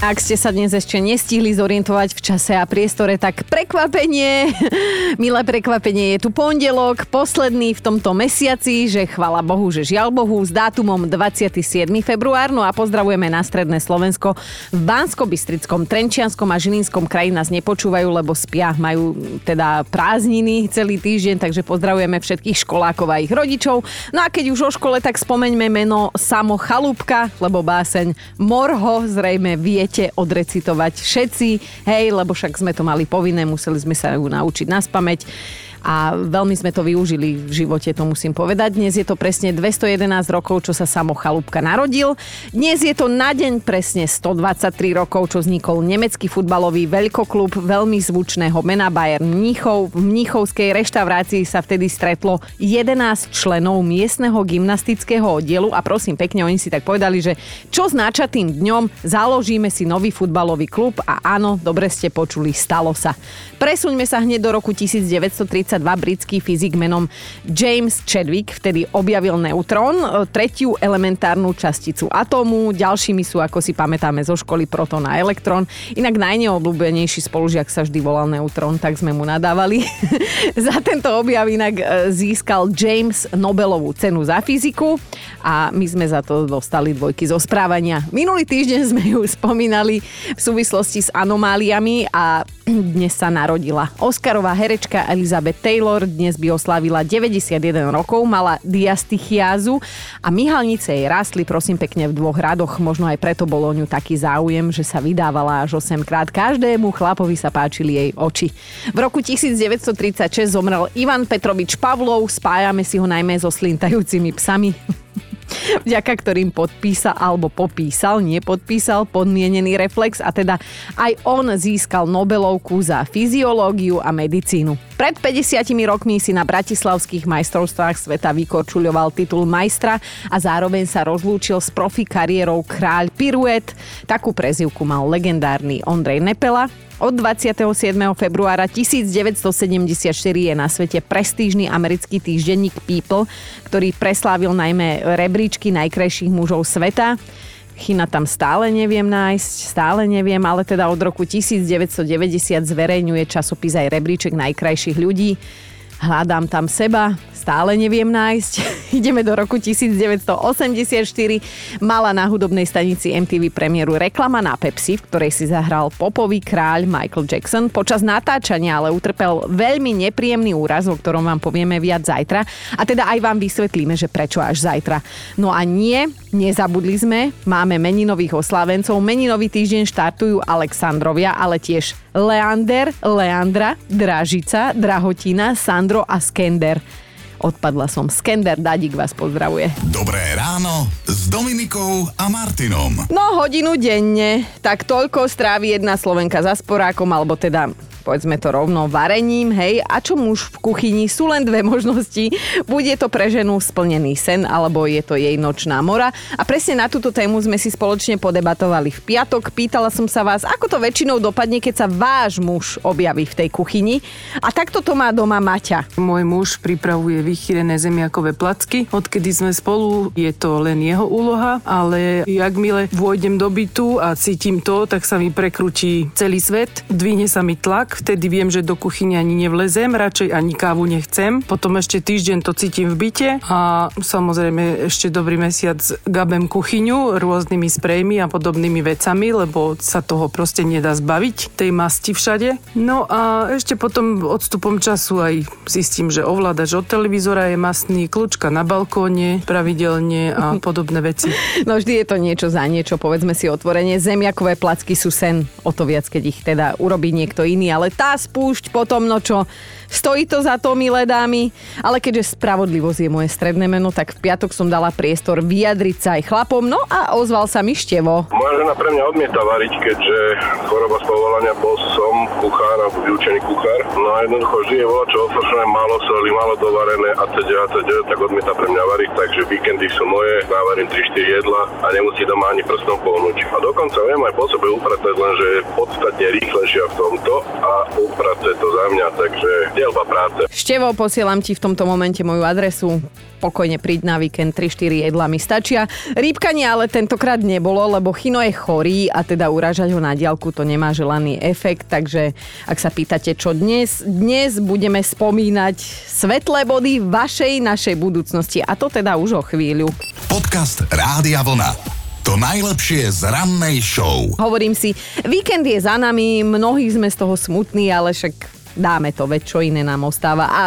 Ak ste sa dnes ešte nestihli zorientovať v čase a priestore, tak prekvapenie, milé prekvapenie, je tu pondelok, posledný v tomto mesiaci, že chvala Bohu, že žiaľ Bohu, s dátumom 27. február, no a pozdravujeme na Stredné Slovensko. V Bansko-Bystrickom, Trenčianskom a Žilinskom kraji nás nepočúvajú, lebo spia, majú teda prázdniny celý týždeň, takže pozdravujeme všetkých školákov a ich rodičov. No a keď už o škole, tak spomeňme meno Samo Chalúbka, lebo báseň Morho zrejme vie viete odrecitovať všetci, hej, lebo však sme to mali povinné, museli sme sa ju naučiť na spameť a veľmi sme to využili v živote, to musím povedať. Dnes je to presne 211 rokov, čo sa Samo Chalúbka narodil. Dnes je to na deň presne 123 rokov, čo vznikol nemecký futbalový veľkoklub veľmi zvučného mena Bayern Mníchov. V Mníchovskej reštaurácii sa vtedy stretlo 11 členov miestneho gymnastického oddielu a prosím pekne, oni si tak povedali, že čo znača tým dňom, založíme si nový futbalový klub a áno, dobre ste počuli, stalo sa. Presuňme sa hneď do roku 1930 britský fyzik menom James Chadwick vtedy objavil neutrón, e, tretiu elementárnu časticu atómu. Ďalšími sú, ako si pamätáme zo školy, proton a elektrón. Inak najneobľúbenejší spolužiak sa vždy volal neutrón, tak sme mu nadávali. za tento objav inak e, získal James Nobelovú cenu za fyziku a my sme za to dostali dvojky zo správania. Minulý týždeň sme ju spomínali v súvislosti s anomáliami a dnes sa narodila. Oscarová herečka Elizabeth Taylor dnes by oslávila 91 rokov, mala diastichiázu a myhalnice jej rastli prosím pekne v dvoch radoch, možno aj preto bol o ňu taký záujem, že sa vydávala až 8 krát. Každému chlapovi sa páčili jej oči. V roku 1936 zomrel Ivan Petrovič Pavlov, spájame si ho najmä so slintajúcimi psami vďaka ktorým podpísal alebo popísal, nie podpísal podmienený reflex a teda aj on získal Nobelovku za fyziológiu a medicínu. Pred 50 rokmi si na bratislavských majstrovstvách sveta vykorčuľoval titul majstra a zároveň sa rozlúčil s profi kariérou kráľ Piruet. Takú prezivku mal legendárny Ondrej Nepela, od 27. februára 1974 je na svete prestížny americký týždenník People, ktorý preslávil najmä rebríčky najkrajších mužov sveta. Chyna tam stále neviem nájsť, stále neviem, ale teda od roku 1990 zverejňuje časopis aj rebríček najkrajších ľudí. Hľadám tam seba, stále neviem nájsť. Ideme do roku 1984. Mala na hudobnej stanici MTV premiéru reklama na Pepsi, v ktorej si zahral popový kráľ Michael Jackson. Počas natáčania ale utrpel veľmi nepríjemný úraz, o ktorom vám povieme viac zajtra. A teda aj vám vysvetlíme, že prečo až zajtra. No a nie, nezabudli sme, máme meninových oslávencov. Meninový týždeň štartujú Alexandrovia, ale tiež Leander, Leandra, Dražica, Drahotina, Sandro a Skender. Odpadla som. Skender Dadík vás pozdravuje. Dobré ráno s Dominikou a Martinom. No hodinu denne, tak toľko strávi jedna Slovenka za sporákom, alebo teda povedzme to rovno, varením, hej, a čo muž v kuchyni, sú len dve možnosti. Bude to pre ženu splnený sen, alebo je to jej nočná mora. A presne na túto tému sme si spoločne podebatovali v piatok. Pýtala som sa vás, ako to väčšinou dopadne, keď sa váš muž objaví v tej kuchyni. A takto to má doma Maťa. Môj muž pripravuje vychýrené zemiakové placky. Odkedy sme spolu, je to len jeho úloha, ale jakmile vôjdem do bytu a cítim to, tak sa mi prekrúti celý svet, dvihne sa mi tlak tak vtedy viem, že do kuchyne ani nevlezem, radšej ani kávu nechcem. Potom ešte týždeň to cítim v byte a samozrejme ešte dobrý mesiac gabem kuchyňu rôznymi sprejmi a podobnými vecami, lebo sa toho proste nedá zbaviť, tej masti všade. No a ešte potom odstupom času aj zistím, že ovládač od televízora je mastný, kľúčka na balkóne pravidelne a podobné veci. No vždy je to niečo za niečo, povedzme si otvorenie. Zemiakové placky sú sen, o to viac, keď ich teda urobí niekto iný, ale tá spúšť potom, no čo, stojí to za to, milé dámy. Ale keďže spravodlivosť je moje stredné meno, tak v piatok som dala priestor vyjadriť sa aj chlapom, no a ozval sa mi Števo. Moja žena pre mňa odmieta variť, keďže choroba z povolania bol som kuchár a vyučený kuchár. No a jednoducho žije vola čo ofošené, málo soli, málo dovarené a teda, a teda, tak odmieta pre mňa variť, takže víkend víkendy sú moje, navarím 3-4 jedla a nemusí doma ani prstom pohnúť. A dokonca viem aj po sebe upratať, lenže je podstatne rýchlejšia v tomto a uprace to za mňa, takže dielba práce. Števo, posielam ti v tomto momente moju adresu pokojne príď na víkend, 3-4 jedla mi stačia. Rýbkanie ale tentokrát nebolo, lebo Chino je chorý a teda uražať ho na diálku to nemá želaný efekt, takže ak sa pýtate, čo dnes, dnes budeme spomínať svetlé body vašej, našej budúcnosti a to teda už o chvíľu. Podcast Rádia Vlna. To najlepšie z rannej show. Hovorím si, víkend je za nami, mnohí sme z toho smutní, ale však dáme to, veď čo iné nám ostáva. A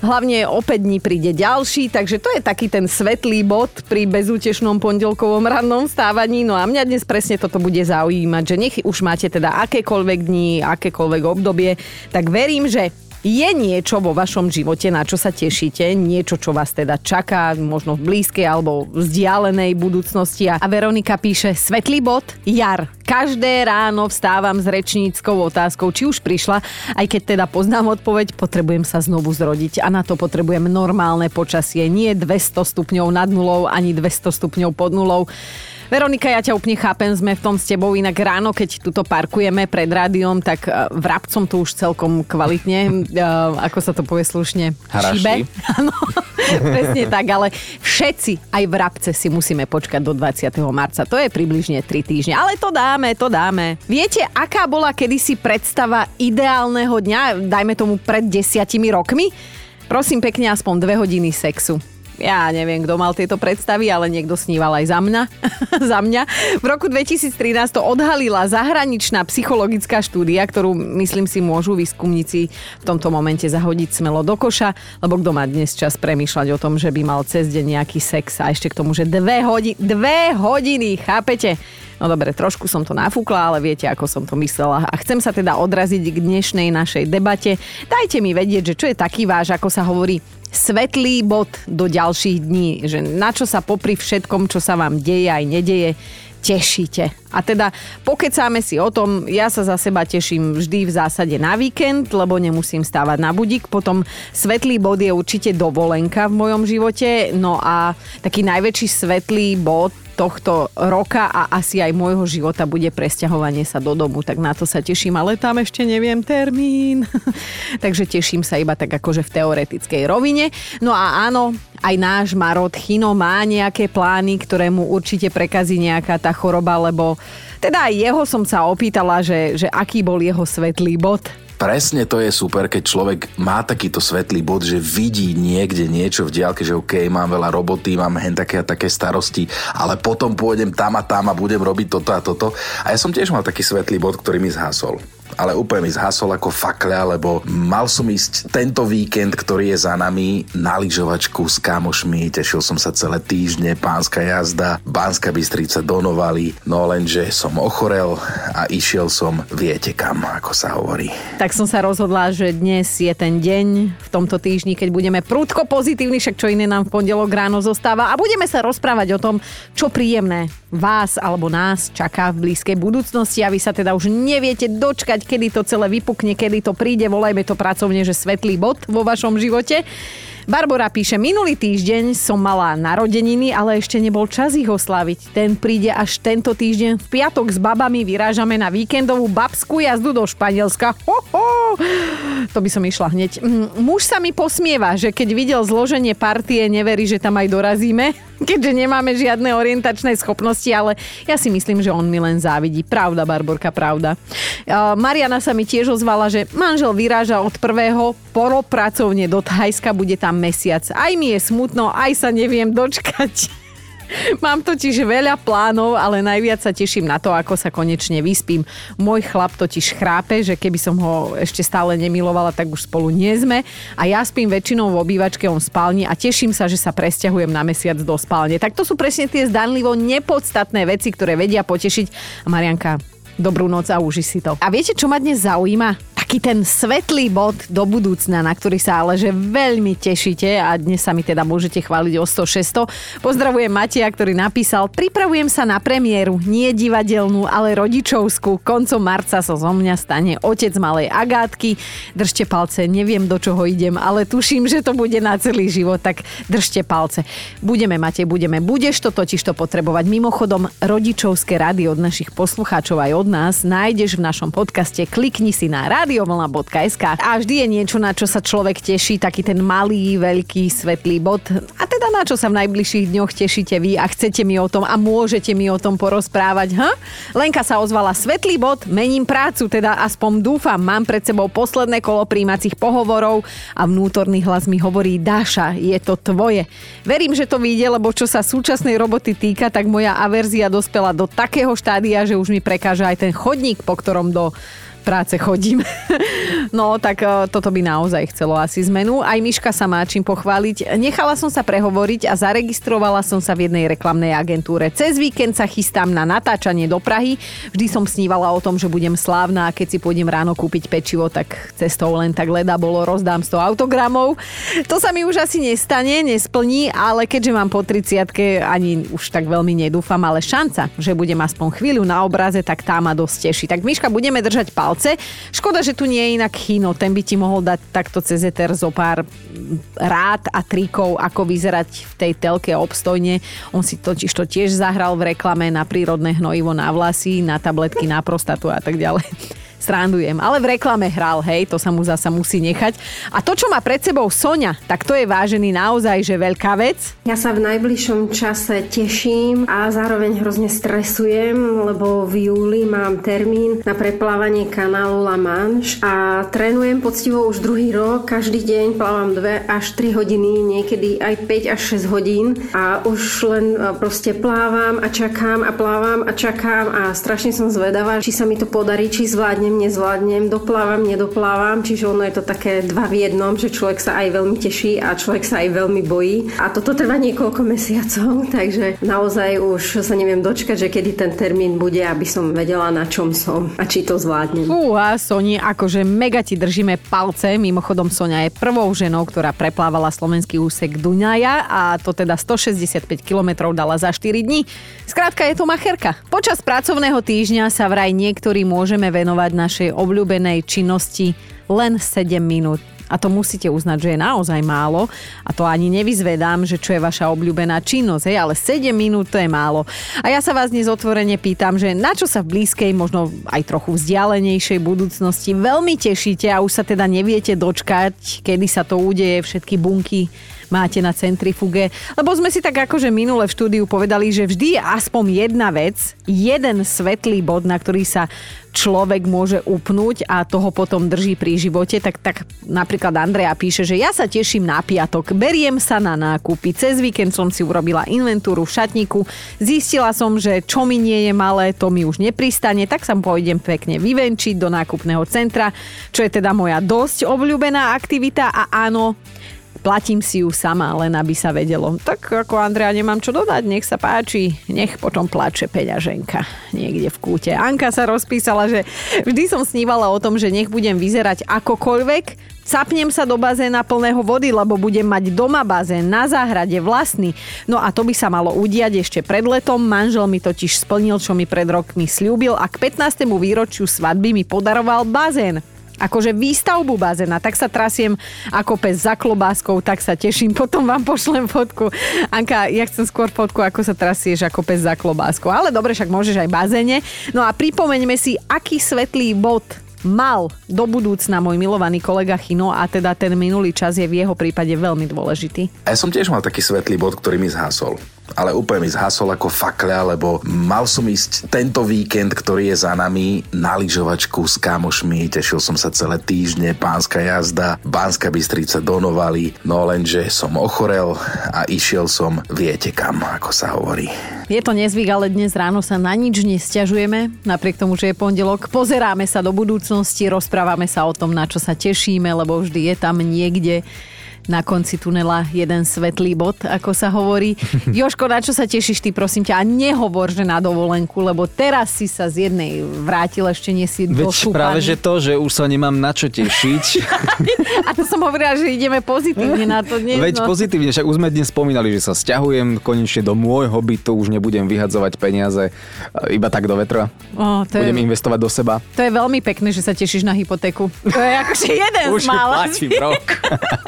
Hlavne o 5 dní príde ďalší, takže to je taký ten svetlý bod pri bezútešnom pondelkovom rannom stávaní. No a mňa dnes presne toto bude zaujímať, že nech už máte teda akékoľvek dní, akékoľvek obdobie, tak verím, že je niečo vo vašom živote, na čo sa tešíte, niečo, čo vás teda čaká, možno v blízkej alebo vzdialenej budúcnosti. A Veronika píše, svetlý bod, jar. Každé ráno vstávam s rečníckou otázkou, či už prišla, aj keď teda poznám odpoveď, potrebujem sa znovu zrodiť a na to potrebujem normálne počasie, nie 200 stupňov nad nulou, ani 200 stupňov pod nulou. Veronika, ja ťa úplne chápem, sme v tom s tebou, inak ráno, keď tuto parkujeme pred rádiom, tak e, vrabcom tu už celkom kvalitne, e, ako sa to povie slušne, Haraši. šibe. Áno, presne tak, ale všetci, aj vrabce si musíme počkať do 20. marca. To je približne 3 týždne, ale to dáme, to dáme. Viete, aká bola kedysi predstava ideálneho dňa, dajme tomu pred desiatimi rokmi? Prosím pekne, aspoň dve hodiny sexu ja neviem, kto mal tieto predstavy, ale niekto sníval aj za mňa. za mňa. V roku 2013 to odhalila zahraničná psychologická štúdia, ktorú myslím si môžu výskumníci v tomto momente zahodiť smelo do koša, lebo kto má dnes čas premýšľať o tom, že by mal cez deň nejaký sex a ešte k tomu, že dve, hodi- dve hodiny, chápete? No dobre, trošku som to nafúkla, ale viete, ako som to myslela. A chcem sa teda odraziť k dnešnej našej debate. Dajte mi vedieť, že čo je taký váš, ako sa hovorí, svetlý bod do ďalších dní, že na čo sa popri všetkom, čo sa vám deje aj nedeje, tešíte. A teda pokecáme si o tom, ja sa za seba teším vždy v zásade na víkend, lebo nemusím stávať na budík. Potom svetlý bod je určite dovolenka v mojom živote. No a taký najväčší svetlý bod tohto roka a asi aj môjho života bude presťahovanie sa do domu, tak na to sa teším, ale tam ešte neviem termín. Takže teším sa iba tak akože v teoretickej rovine. No a áno, aj náš Marot Chino má nejaké plány, ktoré mu určite prekazí nejaká tá choroba, lebo teda aj jeho som sa opýtala, že, že aký bol jeho svetlý bod Presne to je super, keď človek má takýto svetlý bod, že vidí niekde niečo v diálke, že OK, mám veľa roboty, mám hen také a také starosti, ale potom pôjdem tam a tam a budem robiť toto a toto. A ja som tiež mal taký svetlý bod, ktorý mi zhasol ale úplne mi zhasol ako fakľa, lebo mal som ísť tento víkend, ktorý je za nami, na lyžovačku s kamošmi, tešil som sa celé týždne, pánska jazda, Pánska Bystrica donovali, no lenže som ochorel a išiel som viete kam, ako sa hovorí. Tak som sa rozhodla, že dnes je ten deň v tomto týždni, keď budeme prúdko pozitívni, však čo iné nám v pondelok ráno zostáva. A budeme sa rozprávať o tom, čo príjemné vás alebo nás čaká v blízkej budúcnosti. A vy sa teda už neviete dočkať, kedy to celé vypukne, kedy to príde, volajme to pracovne, že svetlý bod vo vašom živote. Barbara píše, minulý týždeň som mala narodeniny, ale ešte nebol čas ich osláviť. Ten príde až tento týždeň. V piatok s babami vyrážame na víkendovú babskú jazdu do Španielska. Ho, ho. To by som išla hneď. Mm, muž sa mi posmieva, že keď videl zloženie partie, neverí, že tam aj dorazíme, keďže nemáme žiadne orientačné schopnosti, ale ja si myslím, že on mi len závidí. Pravda, Barborka, pravda. Mariana sa mi tiež ozvala, že manžel vyráža od prvého poropracovne do Thajska, bude tam mesiac. Aj mi je smutno, aj sa neviem dočkať. Mám totiž veľa plánov, ale najviac sa teším na to, ako sa konečne vyspím. Môj chlap totiž chrápe, že keby som ho ešte stále nemilovala, tak už spolu nie sme. A ja spím väčšinou v obývačke, on v spálni a teším sa, že sa presťahujem na mesiac do spálne. Tak to sú presne tie zdanlivo nepodstatné veci, ktoré vedia potešiť. A Marianka, dobrú noc a uži si to. A viete, čo ma dnes zaujíma? Tak taký ten svetlý bod do budúcna, na ktorý sa ale že veľmi tešíte a dnes sa mi teda môžete chváliť o 100 600. Pozdravujem Matia, ktorý napísal, pripravujem sa na premiéru, nie divadelnú, ale rodičovskú. Koncom marca sa zo mňa stane otec malej Agátky. Držte palce, neviem do čoho idem, ale tuším, že to bude na celý život, tak držte palce. Budeme, Matej, budeme. Budeš to totiž to potrebovať. Mimochodom, rodičovské rady od našich poslucháčov aj od nás nájdeš v našom podcaste. Klikni si na radiovlna.sk a vždy je niečo, na čo sa človek teší, taký ten malý, veľký, svetlý bod. A teda na čo sa v najbližších dňoch tešíte vy a chcete mi o tom a môžete mi o tom porozprávať, ha? Lenka sa ozvala svetlý bod, mením prácu, teda aspoň dúfam, mám pred sebou posledné kolo príjmacích pohovorov a vnútorný hlas mi hovorí, Dáša, je to tvoje. Verím, že to vyjde, lebo čo sa súčasnej roboty týka, tak moja averzia dospela do takého štádia, že už mi prekáža aj ten chodník, po ktorom do práce chodím. no tak e, toto by naozaj chcelo asi zmenu. Aj Miška sa má čím pochváliť. Nechala som sa prehovoriť a zaregistrovala som sa v jednej reklamnej agentúre. Cez víkend sa chystám na natáčanie do Prahy. Vždy som snívala o tom, že budem slávna a keď si pôjdem ráno kúpiť pečivo, tak cestou len tak leda bolo, rozdám 100 autogramov. To sa mi už asi nestane, nesplní, ale keďže mám po 30 ani už tak veľmi nedúfam, ale šanca, že budem aspoň chvíľu na obraze, tak tá ma dosť teší. Tak Miška, budeme držať palce palce. Škoda, že tu nie je inak Chino, ten by ti mohol dať takto cez Ether zo pár rád a trikov, ako vyzerať v tej telke obstojne. On si totiž to tiež zahral v reklame na prírodné hnojivo na vlasy, na tabletky, na prostatu a tak ďalej srandujem. Ale v reklame hral, hej, to sa mu zasa musí nechať. A to, čo má pred sebou Sonia, tak to je vážený naozaj, že veľká vec. Ja sa v najbližšom čase teším a zároveň hrozne stresujem, lebo v júli mám termín na preplávanie kanálu La Manche a trénujem poctivo už druhý rok. Každý deň plávam 2 až 3 hodiny, niekedy aj 5 až 6 hodín a už len e, proste plávam a čakám a plávam a čakám a strašne som zvedavá, či sa mi to podarí, či zvládnem zvládnem, nezvládnem, doplávam, nedoplávam, čiže ono je to také dva v jednom, že človek sa aj veľmi teší a človek sa aj veľmi bojí. A toto trvá niekoľko mesiacov, takže naozaj už sa neviem dočkať, že kedy ten termín bude, aby som vedela, na čom som a či to zvládnem. Fúha, Soni, akože mega ti držíme palce. Mimochodom, Sonia je prvou ženou, ktorá preplávala slovenský úsek Dunaja a to teda 165 km dala za 4 dní. Skrátka je to macherka. Počas pracovného týždňa sa vraj niektorí môžeme venovať našej obľúbenej činnosti len 7 minút. A to musíte uznať, že je naozaj málo. A to ani nevyzvedám, že čo je vaša obľúbená činnosť, hej, ale 7 minút to je málo. A ja sa vás dnes otvorene pýtam, že na čo sa v blízkej, možno aj trochu vzdialenejšej budúcnosti veľmi tešíte a už sa teda neviete dočkať, kedy sa to udeje, všetky bunky máte na centrifuge. Lebo sme si tak akože minule v štúdiu povedali, že vždy je aspoň jedna vec, jeden svetlý bod, na ktorý sa človek môže upnúť a toho potom drží pri živote, tak, tak napríklad Andrea píše, že ja sa teším na piatok, beriem sa na nákupy, cez víkend som si urobila inventúru v šatníku, zistila som, že čo mi nie je malé, to mi už nepristane, tak sa pôjdem pekne vyvenčiť do nákupného centra, čo je teda moja dosť obľúbená aktivita. A áno, platím si ju sama, len aby sa vedelo. Tak ako Andrea, nemám čo dodať, nech sa páči, nech potom plače peňaženka niekde v kúte. Anka sa rozpísala, že vždy som snívala o tom, že nech budem vyzerať akokoľvek, Capnem sa do bazéna plného vody, lebo budem mať doma bazén na záhrade vlastný. No a to by sa malo udiať ešte pred letom. Manžel mi totiž splnil, čo mi pred rokmi slúbil a k 15. výročiu svadby mi podaroval bazén akože výstavbu bazéna, tak sa trasiem ako pes za klobáskou, tak sa teším, potom vám pošlem fotku. Anka, ja chcem skôr fotku, ako sa trasieš ako pes za klobáskou, ale dobre, však môžeš aj bazéne. No a pripomeňme si, aký svetlý bod mal do budúcna môj milovaný kolega Chino a teda ten minulý čas je v jeho prípade veľmi dôležitý. Ja som tiež mal taký svetlý bod, ktorý mi zhasol ale úplne mi zhasol ako fakľa, lebo mal som ísť tento víkend, ktorý je za nami, na lyžovačku s kamošmi, tešil som sa celé týždne, pánska jazda, Pánska Bystrica donovali, no lenže som ochorel a išiel som viete kam, ako sa hovorí. Je to nezvyk, ale dnes ráno sa na nič nestiažujeme, napriek tomu, že je pondelok. Pozeráme sa do budúcnosti, rozprávame sa o tom, na čo sa tešíme, lebo vždy je tam niekde na konci tunela jeden svetlý bod, ako sa hovorí. Joško, na čo sa tešíš ty, prosím ťa? A nehovor, že na dovolenku, lebo teraz si sa z jednej vrátil, ešte nie si Veď došúpaný. práve, že to, že už sa nemám na čo tešiť. A to som hovorila, že ideme pozitívne na to dnes. Veď no. pozitívne, však už sme dnes spomínali, že sa stiahujem konečne do môjho bytu, už nebudem vyhadzovať peniaze e, iba tak do vetra. Ó, to, Budem je, investovať do seba. to je veľmi pekné, že sa tešíš na hypotéku. To je akože jeden Už z mála. platím rok.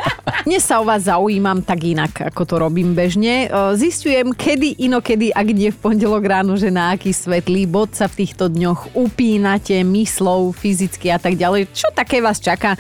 Dnes sa o vás zaujímam tak inak, ako to robím bežne. E, Zistujem, kedy, inokedy a kde v pondelok ráno, že na aký svetlý bod sa v týchto dňoch upínate myslou, fyzicky a tak ďalej. Čo také vás čaká?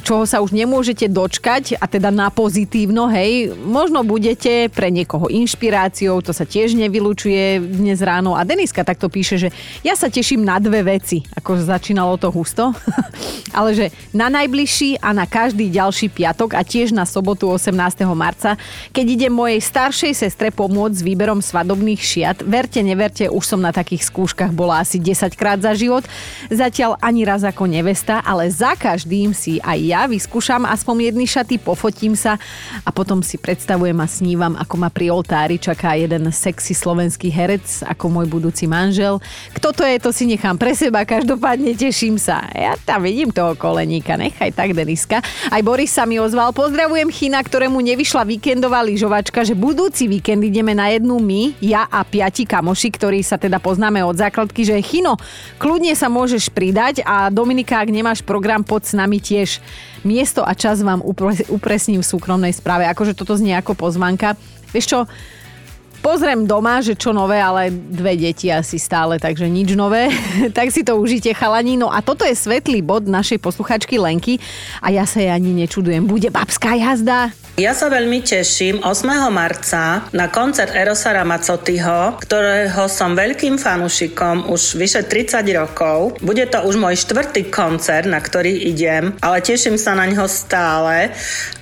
Čoho sa už nemôžete dočkať a teda na pozitívno, hej, možno budete pre niekoho inšpiráciou, to sa tiež nevylučuje dnes ráno a Deniska takto píše, že ja sa teším na dve veci, ako začínalo to husto, ale že na najbližší a na každý ďalší piatok a tiež na sobotu 18. marca, keď ide mojej staršej sestre pomôcť s výberom svadobných šiat. Verte, neverte, už som na takých skúškach bola asi 10 krát za život. Zatiaľ ani raz ako nevesta, ale za každým si aj ja vyskúšam aspoň jedny šaty, pofotím sa a potom si predstavujem a snívam, ako ma pri oltári čaká jeden sexy slovenský herec ako môj budúci manžel. Kto to je, to si nechám pre seba, každopádne teším sa. Ja tam vidím toho koleníka, nechaj tak, Deniska. Aj Boris sa mi ozval. Pozdravujem Chyna, ktorému nevyšla víkendová lyžovačka, že budúci víkend ideme na jednu my, ja a piati kamoši, ktorí sa teda poznáme od základky, že Chino, kľudne sa môžeš pridať a Dominika, ak nemáš program, pod s nami tiež. Miesto a čas vám upre- upresním v súkromnej správe. Akože toto znie ako pozvanka. Vieš čo, Pozriem doma, že čo nové, ale dve deti asi stále, takže nič nové. tak si to užite, chalani. No a toto je svetlý bod našej posluchačky Lenky a ja sa jej ani nečudujem. Bude babská jazda? Ja sa veľmi teším 8. marca na koncert Erosa Ramazottiho, ktorého som veľkým fanúšikom už vyše 30 rokov. Bude to už môj štvrtý koncert, na ktorý idem, ale teším sa na ňo stále.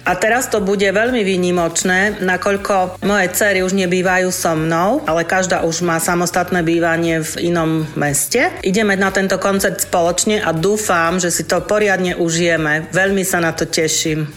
A teraz to bude veľmi výnimočné, nakoľko moje cery už nebývajú so mnou, ale každá už má samostatné bývanie v inom meste. Ideme na tento koncert spoločne a dúfam, že si to poriadne užijeme. Veľmi sa na to teším.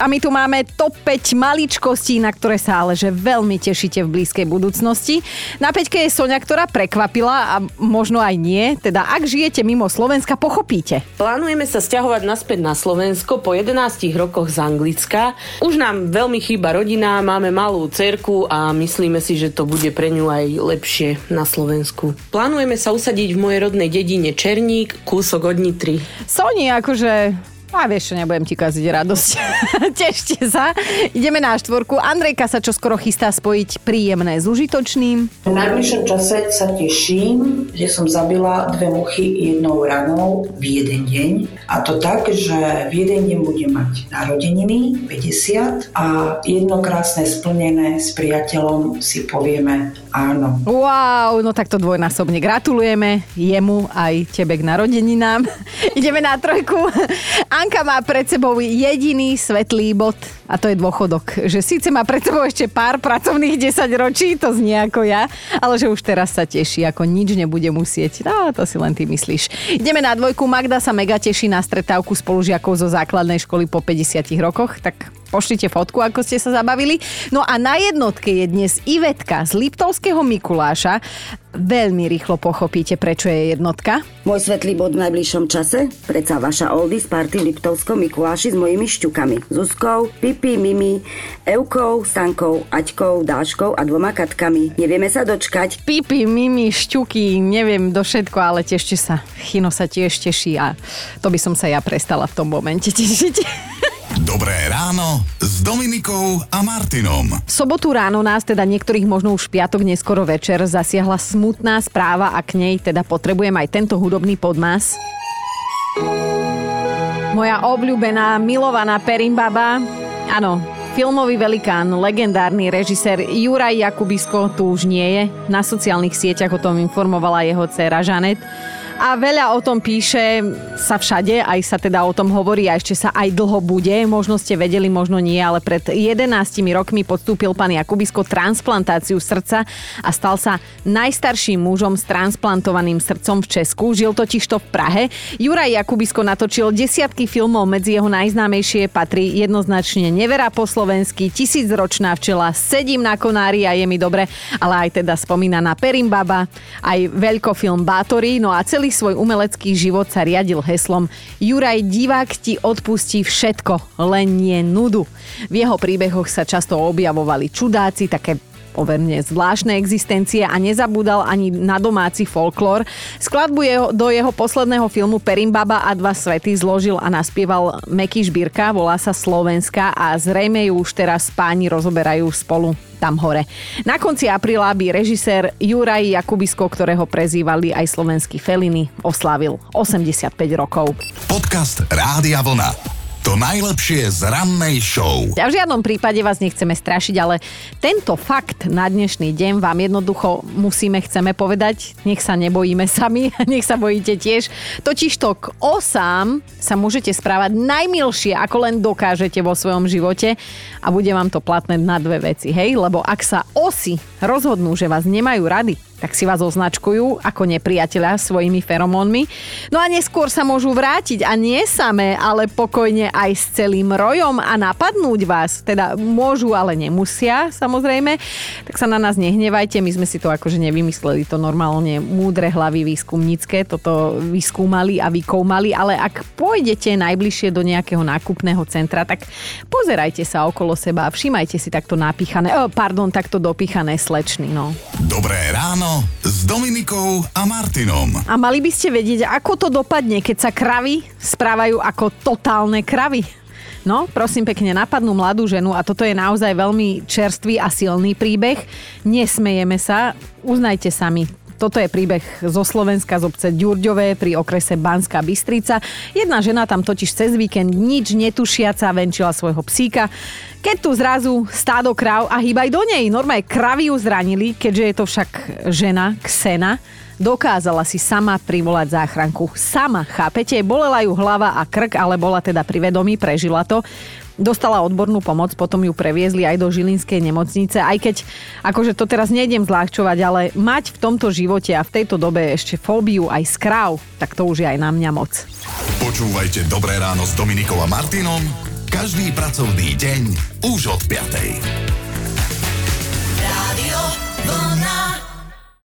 A my tu máme top 5 maličkostí, na ktoré sa ale že veľmi tešíte v blízkej budúcnosti. Na 5 je Sonia, ktorá prekvapila a možno aj nie. Teda ak žijete mimo Slovenska, pochopíte. Plánujeme sa stiahovať naspäť na Slovensko po 11 rokoch z Anglicka. Už nám veľmi chýba rodina, máme malú cerku a myslíme si, že to bude pre ňu aj lepšie na Slovensku. Plánujeme sa usadiť v mojej rodnej dedine Černík, kúsok od Nitry. Soni, akože a vieš čo, nebudem ti kaziť radosť. Tešte sa. Ideme na štvorku. Andrejka sa čo skoro chystá spojiť príjemné s užitočným. V najbližšom čase sa teším, že som zabila dve muchy jednou ranou v jeden deň. A to tak, že v jeden deň budem mať narodeniny, 50 a jedno krásne splnené s priateľom si povieme áno. Wow, no tak to dvojnásobne gratulujeme jemu aj tebe k narodeninám. Ideme na trojku. Anka má pred sebou jediný svetlý bod a to je dôchodok. Že síce má pred sebou ešte pár pracovných 10 ročí, to znie ako ja, ale že už teraz sa teší, ako nič nebude musieť. No, to si len ty myslíš. Ideme na dvojku. Magda sa mega teší na stretávku spolužiakov zo základnej školy po 50 rokoch, tak pošlite fotku, ako ste sa zabavili. No a na jednotke je dnes Ivetka z Liptovského Mikuláša. Veľmi rýchlo pochopíte, prečo je jednotka. Môj svetlý bod v najbližšom čase? Preca vaša Oldy z party v Liptovskom Mikuláši s mojimi šťukami. Zuzkou, Pipi, Mimi, Eukou, Stankou, Aťkou, Dáškou a dvoma katkami. Nevieme sa dočkať. Pipi, Mimi, šťuky, neviem do všetko, ale tešte sa. Chino sa tiež teší a to by som sa ja prestala v tom momente tešiť. Dobré ráno s Dominikou a Martinom. Sobotu ráno nás, teda niektorých možno už piatok, neskoro večer, zasiahla smutná správa a k nej teda potrebujem aj tento hudobný podmas. Moja obľúbená, milovaná Perimbaba, áno, filmový velikán, legendárny režisér Juraj Jakubisko tu už nie je. Na sociálnych sieťach o tom informovala jeho dcéra Žanet. A veľa o tom píše sa všade, aj sa teda o tom hovorí a ešte sa aj dlho bude. Možno ste vedeli, možno nie, ale pred 11 rokmi podstúpil pán Jakubisko transplantáciu srdca a stal sa najstarším mužom s transplantovaným srdcom v Česku. Žil totiž to v Prahe. Juraj Jakubisko natočil desiatky filmov, medzi jeho najznámejšie patrí jednoznačne Nevera po slovensky, Tisícročná včela, Sedím na konári a je mi dobre, ale aj teda spomínaná Perimbaba, aj veľkofilm Bátory, no a celý svoj umelecký život sa riadil heslom Juraj divák ti odpustí všetko, len nie nudu. V jeho príbehoch sa často objavovali čudáci, také pomerne zvláštne existencie a nezabúdal ani na domáci folklór. Skladbu jeho, do jeho posledného filmu Perimbaba a dva svety zložil a naspieval Meky Žbírka, volá sa Slovenska a zrejme ju už teraz páni rozoberajú spolu tam hore. Na konci apríla by režisér Juraj Jakubisko, ktorého prezývali aj slovenský Feliny, oslávil 85 rokov. Podcast Rádia Vlna. To najlepšie z rannej show. Ja v žiadnom prípade vás nechceme strašiť, ale tento fakt na dnešný deň vám jednoducho musíme, chceme povedať. Nech sa nebojíme sami, nech sa bojíte tiež. Totižto k osám sa môžete správať najmilšie, ako len dokážete vo svojom živote a bude vám to platné na dve veci, hej? Lebo ak sa osy rozhodnú, že vás nemajú rady, tak si vás označkujú ako nepriateľa svojimi feromónmi. No a neskôr sa môžu vrátiť a nie samé, ale pokojne aj s celým rojom a napadnúť vás. Teda môžu, ale nemusia, samozrejme. Tak sa na nás nehnevajte, my sme si to akože nevymysleli, to normálne múdre hlavy výskumnícke toto vyskúmali a vykoumali, ale ak pôjdete najbližšie do nejakého nákupného centra, tak pozerajte sa okolo seba a všímajte si takto napíchané, oh, pardon, takto dopíchané slečny, no. Dobré ráno s Dominikou a Martinom. A mali by ste vedieť, ako to dopadne, keď sa kravy správajú ako totálne kravy. No, prosím pekne, napadnú mladú ženu a toto je naozaj veľmi čerstvý a silný príbeh. Nesmejeme sa, uznajte sami, toto je príbeh zo Slovenska z obce Ďurďové pri okrese Banská Bystrica. Jedna žena tam totiž cez víkend nič netušiaca venčila svojho psíka. Keď tu zrazu stádo kráv a hýbaj do nej, normálne kravy ju zranili, keďže je to však žena, ksena, dokázala si sama privolať záchranku. Sama, chápete? Bolela ju hlava a krk, ale bola teda pri vedomí, prežila to. Dostala odbornú pomoc, potom ju previezli aj do Žilinskej nemocnice, aj keď, akože to teraz nejdem zľahčovať, ale mať v tomto živote a v tejto dobe ešte fóbiu aj z kráv, tak to už je aj na mňa moc. Počúvajte Dobré ráno s Dominikom a Martinom každý pracovný deň už od 5.